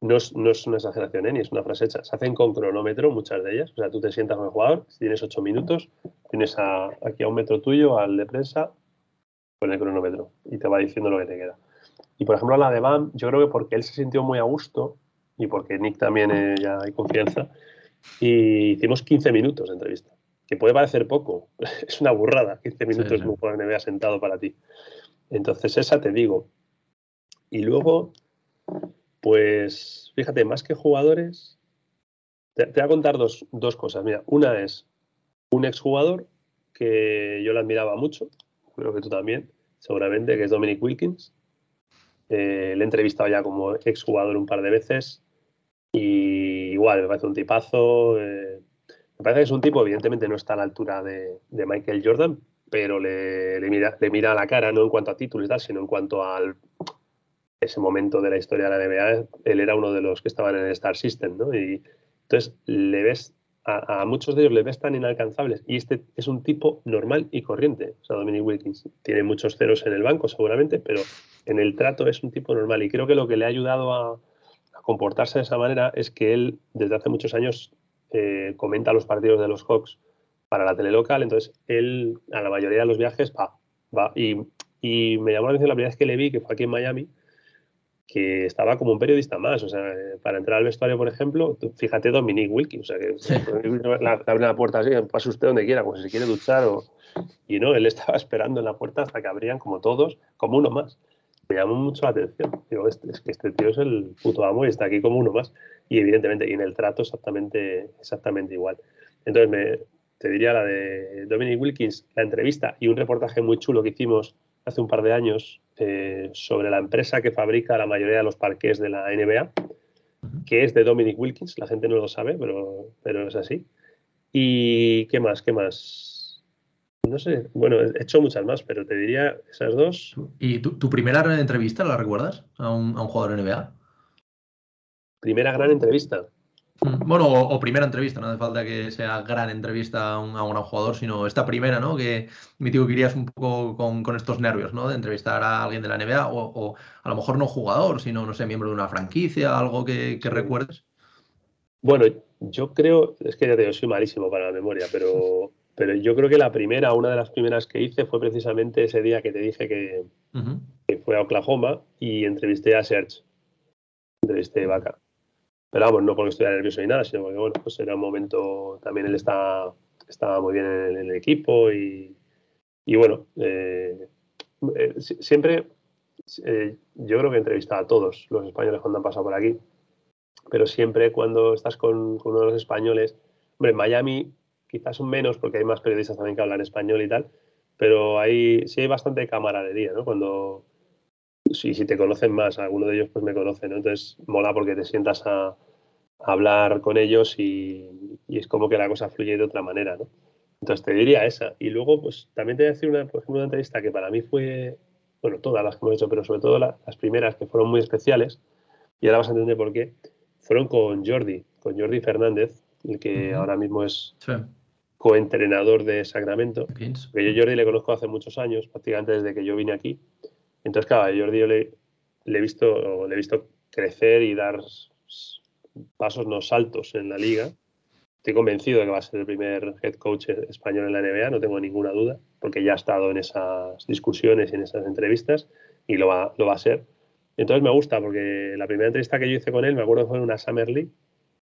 no es, no es una exageración, ¿eh? ni es una frase hecha, se hacen con cronómetro, muchas de ellas. O sea, tú te sientas con el jugador, si tienes ocho minutos, tienes aquí a un metro tuyo, al de prensa, con el cronómetro y te va diciendo lo que te queda. Y por ejemplo, la de Bam, yo creo que porque él se sintió muy a gusto y porque Nick también eh, ya hay confianza, y hicimos 15 minutos de entrevista, que puede parecer poco, es una burrada, 15 minutos sí, sí. un me vea sentado para ti. Entonces, esa te digo. Y luego, pues, fíjate, más que jugadores, te, te voy a contar dos, dos cosas. Mira, una es un exjugador que yo le admiraba mucho, creo que tú también, seguramente, que es Dominic Wilkins. Eh, le he entrevistado ya como exjugador un par de veces y igual, me parece un tipazo. Eh, me parece que es un tipo, evidentemente no está a la altura de, Michael Jordan, pero le, le, mira, le mira a la cara, no en cuanto a títulos y tal, sino en cuanto al ese momento de la historia de la NBA, él era uno de los que estaban en el Star System, ¿no? Y entonces le ves a, muchos de ellos les ves tan inalcanzables y este es un tipo normal y corriente. O sea, Dominic Wilkins tiene muchos ceros en el banco seguramente, pero en el trato es un tipo normal y creo que lo que le ha ayudado a comportarse de esa manera es que él desde hace muchos años eh, comenta los partidos de los Hawks para la tele local, entonces él a la mayoría de los viajes va, va y, y me llamó la atención la primera vez que le vi, que fue aquí en Miami, que estaba como un periodista más. O sea, para entrar al vestuario, por ejemplo, fíjate Dominic Wilkins, o sea, que sí. la, abre la puerta así, pase usted donde quiera, como si se quiere duchar. O... Y no, él estaba esperando en la puerta hasta que abrían, como todos, como uno más. Me llamó mucho la atención. Digo, es, es que este tío es el puto amo y está aquí como uno más. Y evidentemente, y en el trato exactamente, exactamente igual. Entonces, me, te diría la de Dominic Wilkins, la entrevista y un reportaje muy chulo que hicimos hace un par de años eh, sobre la empresa que fabrica la mayoría de los parques de la NBA, que es de Dominic Wilkins, la gente no lo sabe, pero, pero es así. ¿Y qué más? ¿Qué más? No sé, bueno, he hecho muchas más, pero te diría esas dos. ¿Y tu, tu primera gran entrevista la recuerdas a un, a un jugador NBA? Primera gran entrevista. Mm, bueno, o, o, primera entrevista, no hace falta que sea gran entrevista a un, a un, gran jugador, sino esta primera, ¿no? Que mi tío querías un poco con, con, estos nervios, ¿no? De entrevistar a alguien de la NBA, o, o, a lo mejor no jugador, sino, no sé, miembro de una franquicia, algo que, que recuerdes. Bueno, yo creo, es que ya te digo, soy malísimo para la memoria, pero, pero yo creo que la primera, una de las primeras que hice fue precisamente ese día que te dije que, uh -huh. que fue a Oklahoma y entrevisté a Serge, entrevisté a Vaca. Pero vamos, no porque estuviera nervioso ni nada, sino porque, bueno, pues era un momento, también él está, estaba muy bien en, en el equipo y, y bueno, eh, eh, siempre, eh, yo creo que he entrevistado a todos los españoles cuando han pasado por aquí, pero siempre cuando estás con, con uno de los españoles, hombre, en Miami quizás son menos porque hay más periodistas también que hablan español y tal, pero hay, sí hay bastante camaradería, ¿no? Cuando, si, si te conocen más, alguno de ellos pues me conocen, ¿no? Entonces mola porque te sientas a, a hablar con ellos y, y, es como que la cosa fluye de otra manera, ¿no? Entonces te diría esa. Y luego, pues también te voy a decir una, por ejemplo, una entrevista que para mí fue, bueno, todas las que hemos hecho, pero sobre todo la, las primeras que fueron muy especiales, y ahora vas a entender por qué, fueron con Jordi, con Jordi Fernández, el que ahora mismo es sí. Coentrenador de Sacramento. Que yo Jordi le conozco hace muchos años, prácticamente desde que yo vine aquí. Entonces, claro, a Jordi yo le, le, he visto, le he visto crecer y dar pasos, no saltos en la liga. Estoy convencido de que va a ser el primer head coach español en la NBA, no tengo ninguna duda, porque ya ha estado en esas discusiones y en esas entrevistas y lo va, lo va a ser. Entonces me gusta porque la primera entrevista que yo hice con él, me acuerdo fue en una Summer League,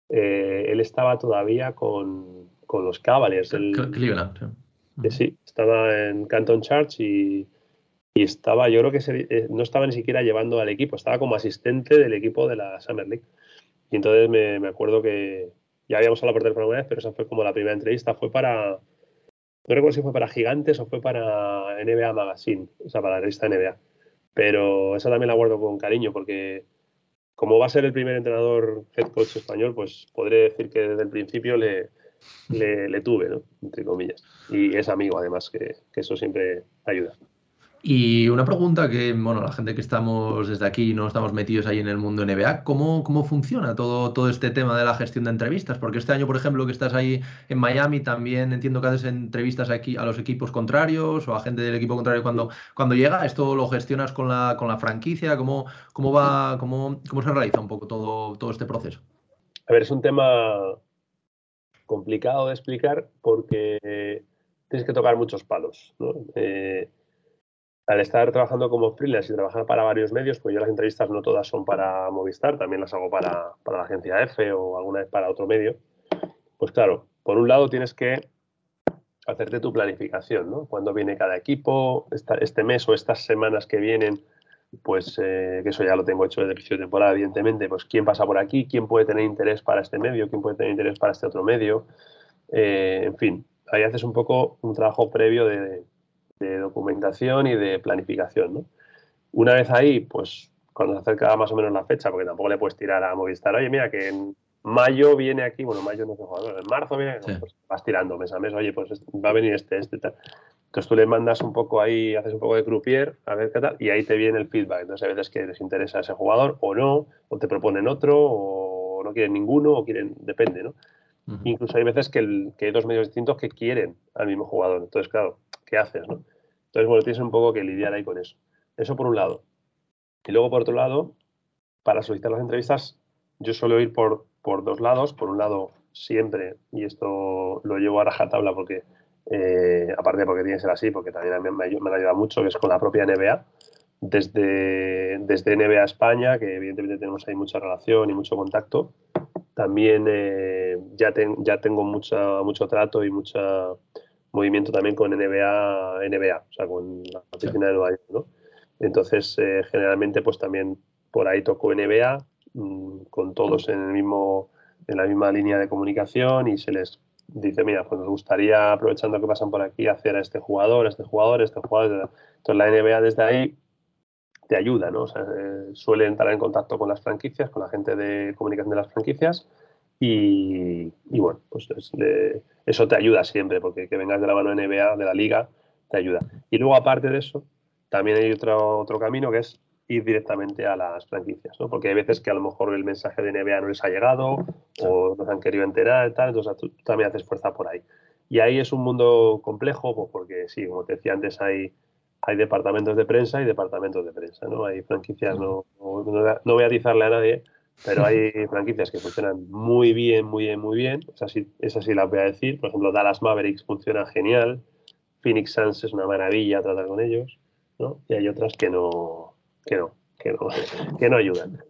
eh, él estaba todavía con, con los Cavaliers. El, Cleveland. Sí. sí, estaba en Canton Church y, y estaba, yo creo que se, eh, no estaba ni siquiera llevando al equipo, estaba como asistente del equipo de la Summer League. Y entonces me, me acuerdo que ya habíamos hablado por teléfono una vez, pero esa fue como la primera entrevista, fue para, no recuerdo si fue para Gigantes o fue para NBA Magazine, o sea, para la revista NBA. Pero esa también la guardo con cariño porque como va a ser el primer entrenador head coach español, pues podré decir que desde el principio le, le, le tuve, ¿no? Entre comillas. Y es amigo, además, que, que eso siempre ayuda. Y una pregunta que, bueno, la gente que estamos desde aquí no estamos metidos ahí en el mundo NBA, ¿cómo, cómo funciona todo, todo este tema de la gestión de entrevistas? Porque este año, por ejemplo, que estás ahí en Miami, también entiendo que haces entrevistas aquí a los equipos contrarios o a gente del equipo contrario cuando, cuando llega. ¿Esto lo gestionas con la, con la franquicia? ¿Cómo, cómo va, cómo, cómo se realiza un poco todo, todo este proceso? A ver, es un tema complicado de explicar porque tienes que tocar muchos palos. Eh, al estar trabajando como freelance y trabajar para varios medios, pues yo las entrevistas no todas son para Movistar, también las hago para, la agencia F o alguna vez para otro medio. Pues claro, por un lado tienes que hacerte tu planificación, ¿no? Cuándo viene cada equipo, este mes o estas semanas que vienen, pues eh, eso ya lo tengo hecho desde el principio de temporada, evidentemente, pues quién pasa por aquí, quién puede tener interés para este medio, quién puede tener interés para este otro medio, eh, en fin, ahí haces un poco un trabajo previo de, de documentación y de planificación. ¿no? Una vez ahí, pues cuando se acerca más o menos la fecha, porque tampoco le puedes tirar a Movistar, oye, mira, que en mayo viene aquí, bueno, mayo no sé jugador, en marzo viene, pues vas tirando mes a mes, oye, pues va a venir este, este, tal. Entonces tú le mandas un poco ahí, haces un poco de croupier, a ver qué tal, y ahí te viene el feedback. Entonces hay veces que les interesa ese jugador o no, o te proponen otro, o no quieren ninguno, o quieren, depende, ¿no? Incluso hay veces que, el, que, hay dos medios distintos que quieren al mismo jugador. Entonces, claro, ¿qué haces, no? Entonces, bueno, tienes un poco que lidiar ahí con eso. Eso por un lado. Y luego, por otro lado, para solicitar las entrevistas, yo suelo ir por, por dos lados. Por un lado, siempre, y esto lo llevo a rajatabla porque, eh, aparte porque tiene que ser así, porque también me, me, me mucho, que es con la propia NBA. Desde, desde NBA España, que evidentemente tenemos ahí mucha relación y mucho contacto, también eh, ya, ya tengo mucha, mucho trato y mucha movimiento también con NBA, NBA, o sea, con la oficina de Nueva York, ¿no? Entonces, eh, generalmente, pues también por ahí toco NBA, mm, con todos en, el mismo, en la misma línea de comunicación y se les dice, mira, pues nos gustaría, aprovechando que pasan por aquí, hacer a este jugador, a este jugador, a este jugador. Entonces, la NBA desde ahí te ayuda, ¿no? O sea, eh, suele entrar en contacto con las franquicias, con la gente de comunicación de las franquicias y, bueno, pues eso te ayuda siempre, porque que vengas de la mano NBA, de la liga, te ayuda. Y luego, aparte de eso, también hay otro, otro camino que es ir directamente a las franquicias, ¿no? Porque hay veces que a lo mejor el mensaje de NBA no les ha llegado o no se han querido enterar y tal, entonces tú, también haces fuerza por ahí. Y ahí es un mundo complejo, pues porque sí, como te decía antes, hay, hay departamentos de prensa y departamentos de prensa, ¿no? Hay franquicias, no, no, no voy a atizarle a nadie, pero hay franquicias que funcionan muy bien, muy bien, muy bien. Esas sí, esas sí las voy a decir. Por ejemplo, Dallas Mavericks funciona genial. Phoenix Suns es una maravilla tratar con ellos. ¿no? Y hay otras que no, que no, que no, que no ayudan.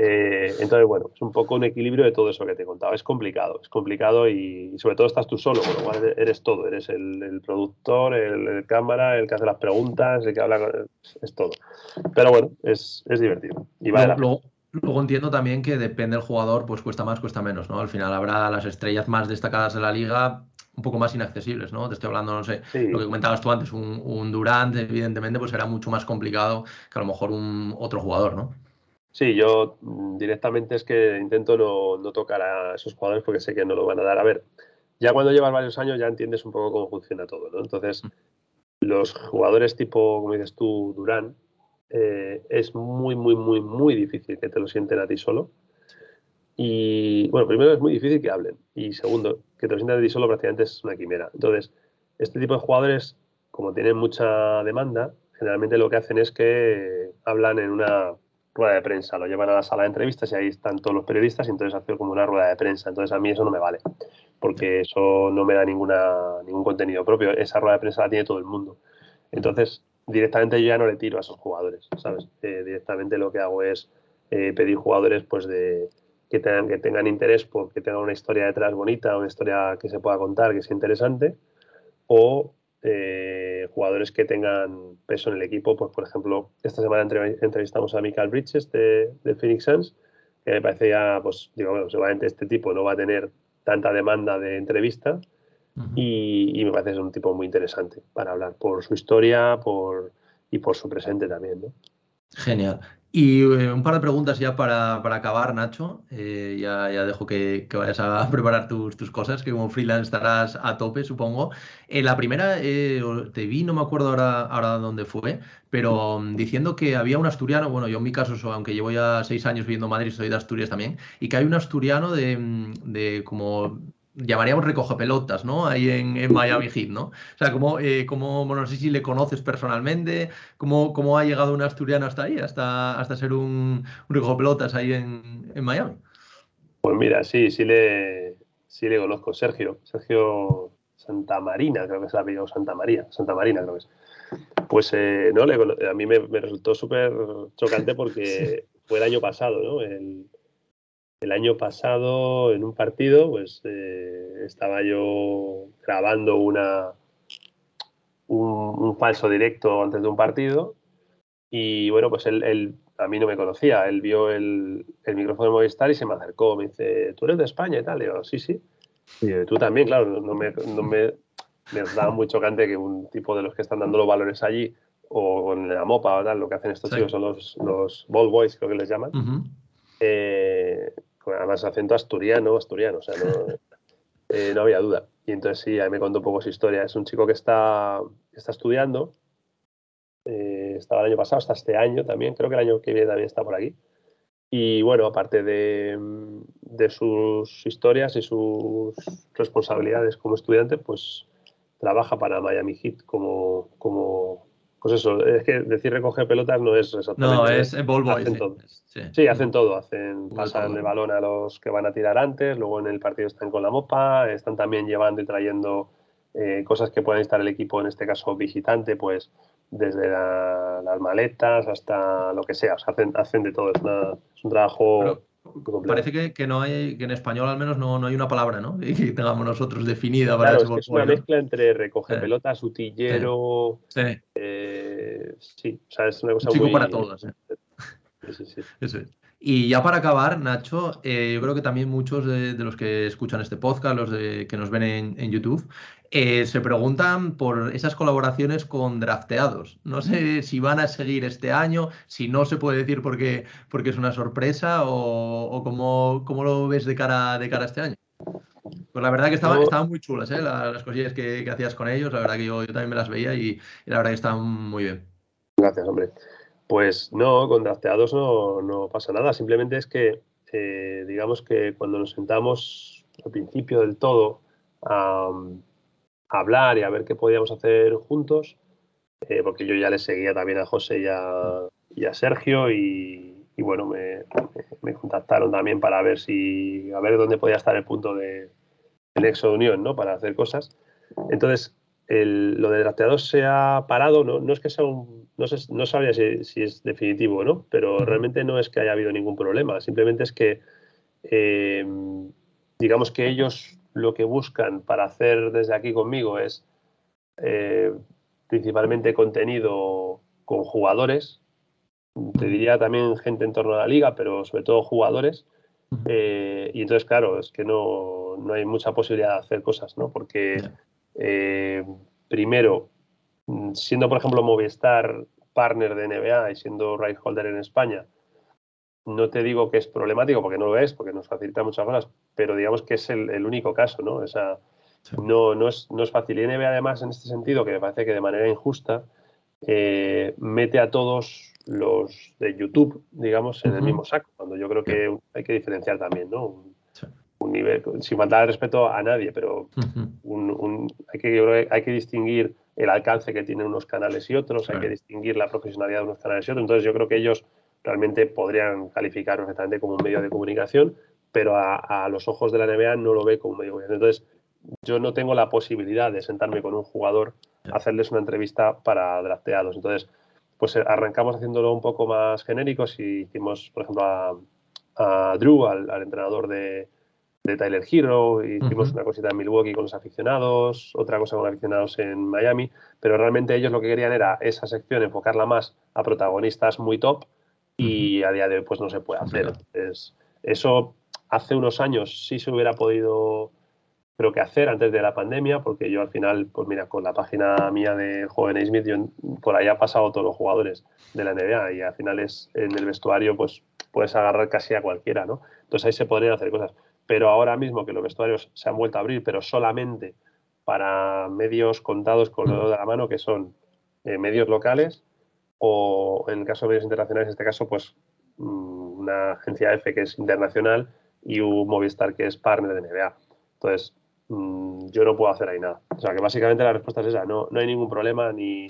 Eh, entonces, bueno, es un poco un equilibrio de todo eso que te he contado. Es complicado, es complicado y, sobre todo estás tú solo, con lo cual eres todo. Eres el, productor, el, cámara, el que hace las preguntas, el que habla, es, todo. Pero bueno, es, es divertido. Y vale Luego entiendo también que depende del jugador, pues cuesta más, cuesta menos, ¿no? Al final habrá las estrellas más destacadas de la liga un poco más inaccesibles, ¿no? Te estoy hablando, no sé, lo que comentabas tú antes, un, un, Durant, evidentemente, pues será mucho más complicado que a lo mejor un otro jugador, ¿no? Sí, yo mm, directamente es que intento no, no tocar a esos jugadores porque sé que no lo van a dar. A ver, ya cuando llevas varios años ya entiendes un poco cómo funciona todo, ¿no? Entonces, mm. los jugadores tipo, como dices tú, Durán, eh, es muy, muy, muy, muy difícil que te lo sienten a ti solo. Y bueno, primero es muy difícil que hablen. Y segundo, que te lo sientan ti solo prácticamente es una quimera. Entonces, este tipo de jugadores, como tienen mucha demanda, generalmente lo que hacen es que hablan en una rueda de prensa, lo llevan a la sala de entrevistas y ahí están todos los periodistas y entonces hacen como una rueda de prensa. Entonces a mí eso no me vale, porque eso no me da ninguna, ningún contenido propio. Esa rueda de prensa la tiene todo el mundo. Entonces, directamente yo ya no le tiro a esos jugadores, ¿sabes? Eh, directamente lo que hago es eh, pedir jugadores pues de que tengan, que tengan interés porque tengan una historia detrás bonita, una historia que se pueda contar, que sea interesante, o eh, jugadores que tengan peso en el equipo. Pues, por ejemplo, esta semana entrevistamos a Michael Bridges de, de, Phoenix Suns, que me parece ya, pues digo, bueno, seguramente este tipo no va a tener tanta demanda de entrevista, y, me parece es un tipo muy interesante para hablar por su historia por, y por su presente también. ¿no? Genial. Y eh, un par de preguntas ya para, acabar, Nacho. Eh, ya, ya, dejo que, vayas a preparar tus, cosas, que como freelance estarás a tope, supongo. Eh, la primera, te vi, no me acuerdo ahora, ahora dónde fue, pero mm, diciendo que había un asturiano, bueno, yo en mi caso, aunque llevo ya seis años viviendo en Madrid, soy de Asturias también, y que hay un asturiano de, mm, de como llamaríamos recoge pelotas, ¿no? Ahí en, Miami Heat, ¿no? O sea, ¿cómo, eh, no sé si le conoces personalmente, cómo, cómo ha llegado un asturiano hasta ahí, hasta, hasta ser un, un pelotas ahí en, Miami. Pues mira, sí, sí le, sí le conozco, Sergio, Sergio Santa Marina, creo que es el Santa María, Santa Marina creo que es. Pues eh, no, a mí me, me resultó súper chocante porque fue el año pasado, ¿no? El, el año pasado, en un partido, pues eh, estaba yo grabando una, un, falso directo antes de un partido y bueno, pues él, a mí no me conocía, él vio el, micrófono de Movistar y se me acercó, me dice, ¿tú eres de España y tal? Y yo, sí, sí. Y tú también, claro, no me, no me, me da muy chocante que un tipo de los que están dando los valores allí o con la mopa o tal, lo que hacen estos chicos son los, los ball boys, creo que les llaman además acento asturiano, asturiano, o sea, eh, no, había duda. Y entonces sí, ahí me contó un poco su historia. Es un chico que está, está estudiando, eh, estaba el año pasado, hasta este año también, creo que el año que viene también está por aquí. Y bueno, aparte de, de sus historias y sus responsabilidades como estudiante, pues trabaja para Miami Heat como, como pues eso, es que decir recoge pelotas no es exactamente. No, es ball boy. Hacen todo. Sí. hacen todo. Hacen, pasan el balón a los que van a tirar antes, luego en el partido están con la mopa, están también llevando y trayendo eh, cosas que pueda estar el equipo, en este caso visitante, pues desde las maletas hasta lo que sea. O sea hacen, hacen de todo. Es, un trabajo. Parece que, que, no hay, que en español al menos no, no hay una palabra, ¿no? que tengamos nosotros definida para claro, es, es una mezcla entre recoge pelotas, utillero. Sí. Eh, sí. o sea, es una cosa muy. para todos. ¿eh? Sí, sí, Eso es. Y ya para acabar, Nacho, eh, yo creo que también muchos de, los que escuchan este podcast, los de, que nos ven en, YouTube, eh, se preguntan por esas colaboraciones con drafteados. No sé si van a seguir este año, si no se puede decir porque, porque es una sorpresa o, cómo, lo ves de cara, de cara a este año. Pues la verdad que estaban, estaban muy chulas ¿eh? las, cosillas que, hacías con ellos, la verdad que yo, yo también me las veía y, y la verdad que estaban muy bien. Gracias, hombre. Pues no, con drafteados no, pasa nada. Simplemente es que, eh, digamos que cuando nos sentamos al principio del todo a, hablar y a ver qué podíamos hacer juntos, eh, porque yo ya le seguía también a José y a, Sergio y, bueno, me, contactaron también para ver si, a ver dónde podía estar el punto de, nexo de unión, ¿no? Para hacer cosas. Entonces, lo de drafteados se ha parado, ¿no? No es que sea un no, sé, no sabría si, es definitivo o no, pero realmente no es que haya habido ningún problema, simplemente es que eh, digamos que ellos lo que buscan para hacer desde aquí conmigo es eh, principalmente contenido con jugadores, te diría también gente en torno a la liga, pero sobre todo jugadores. Eh, y entonces, claro, es que no, no, hay mucha posibilidad de hacer cosas, ¿no? Porque primero Mm, siendo, por ejemplo, Movistar partner de NBA y siendo right holder en España, no te digo que es problemático, porque no lo es, porque nos facilita muchas cosas, pero digamos que es el, único caso, ¿no? O sea, no, no, es, no es fácil. Y NBA, además, en este sentido, que me parece que de manera injusta, eh, mete a todos los de YouTube, digamos, en el mismo saco, cuando yo creo que hay que diferenciar también, ¿no? Un, nivel, sin faltar respeto a nadie, pero hay, que, hay que distinguir el alcance que tienen unos canales y otros, hay que distinguir la profesionalidad de unos canales y otros. Entonces yo creo que ellos realmente podrían calificar perfectamente como un medio de comunicación, pero a, los ojos de la NBA no lo ve como un medio de comunicación. Entonces yo no tengo la posibilidad de sentarme con un jugador, hacerles una entrevista para drafteados. Entonces, pues eh, arrancamos haciéndolo un poco más genéricos y hicimos, por ejemplo, a, Drew, al entrenador de, de Tyler Hero, hicimos una cosita en Milwaukee con los aficionados, otra cosa con aficionados en Miami, pero realmente ellos lo que querían era esa sección enfocarla más a protagonistas muy top y a día de hoy pues no se puede hacer. Es, eso hace unos años sí se hubiera podido creo que hacer antes de la pandemia, porque yo al final, pues mira, con la página mía de Joven Smith, yo por ahí ha pasado todos los jugadores de la NBA y al final es en el vestuario, pues puedes agarrar casi a cualquiera, ¿no? Entonces ahí se podrían hacer cosas. Pero ahora mismo que los vestuarios se han vuelto a abrir, pero solamente para medios contados con los de la mano, que son eh, medios locales o en el caso de medios internacionales, en este caso, pues mm, una agencia F que es internacional y un Movistar que es partner de NBA. Entonces, Mm, yo no puedo hacer ahí nada. O sea, que básicamente la respuesta es esa. No, no hay ningún problema ni,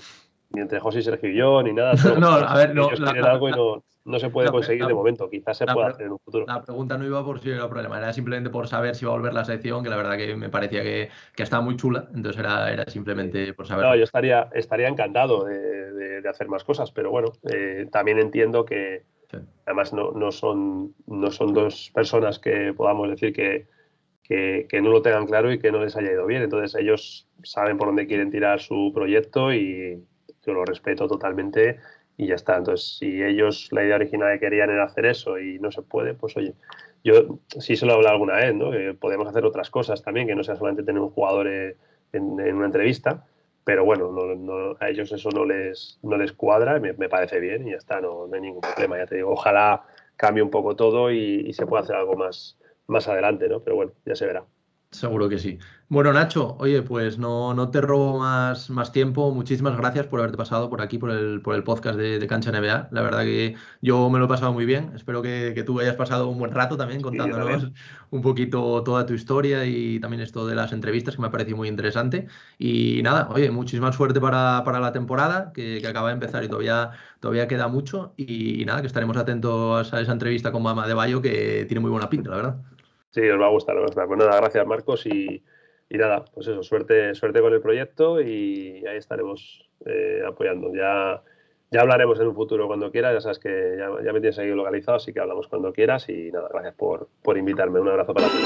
ni entre José y Sergio y yo, ni nada. no, a ver, no. algo y no, no, se puede conseguir de momento. Quizás se pueda hacer en un futuro. La pregunta no iba por si era problema, era simplemente por saber si va a volver la sección, que la verdad que me parecía que, que estaba muy chula. Entonces era, era simplemente por saber. No, yo estaría, estaría encantado de, de, hacer más cosas, pero bueno, eh, también entiendo que además no, no, son, no son dos personas que podamos decir que que, no lo tengan claro y que no les haya ido bien. Entonces ellos saben por dónde quieren tirar su proyecto y yo lo respeto totalmente y ya está. Entonces, si ellos la idea original que querían era hacer eso y no se puede, pues oye, yo sí se lo he hablado alguna vez, ¿no? Que podemos hacer otras cosas también, que no sea solamente tener un jugador en, una entrevista, pero bueno, a ellos eso no les, no les cuadra, me, parece bien y ya está, no, hay ningún problema, ya te digo, ojalá cambie un poco todo y se pueda hacer algo más, más adelante, ¿no? Pero bueno, ya se verá. Seguro que sí. Bueno, Nacho, oye, pues no, no te robo más, más tiempo. Muchísimas gracias por haberte pasado por aquí, por el, por el podcast de, Cancha NBA. La verdad que yo me lo he pasado muy bien. Espero que, tú hayas pasado un buen rato también contándonos un poquito toda tu historia y también esto de las entrevistas, que me ha parecido muy interesante. Y nada, oye, muchísima suerte para, la temporada, que, acaba de empezar y todavía, todavía queda mucho. Y, nada, que estaremos atentos a esa entrevista con Mama de Bayo, que tiene muy buena pinta, la verdad. Sí, os va a gustar, os va a gustar. Pues nada, gracias Marcos y, y nada, pues eso, suerte, suerte con el proyecto y ahí estaremos eh, apoyando. Ya, ya hablaremos en un futuro cuando quieras, ya sabes que ya, me tienes ahí localizado, así que hablamos cuando quieras y nada, gracias por, por invitarme. Un abrazo para ti.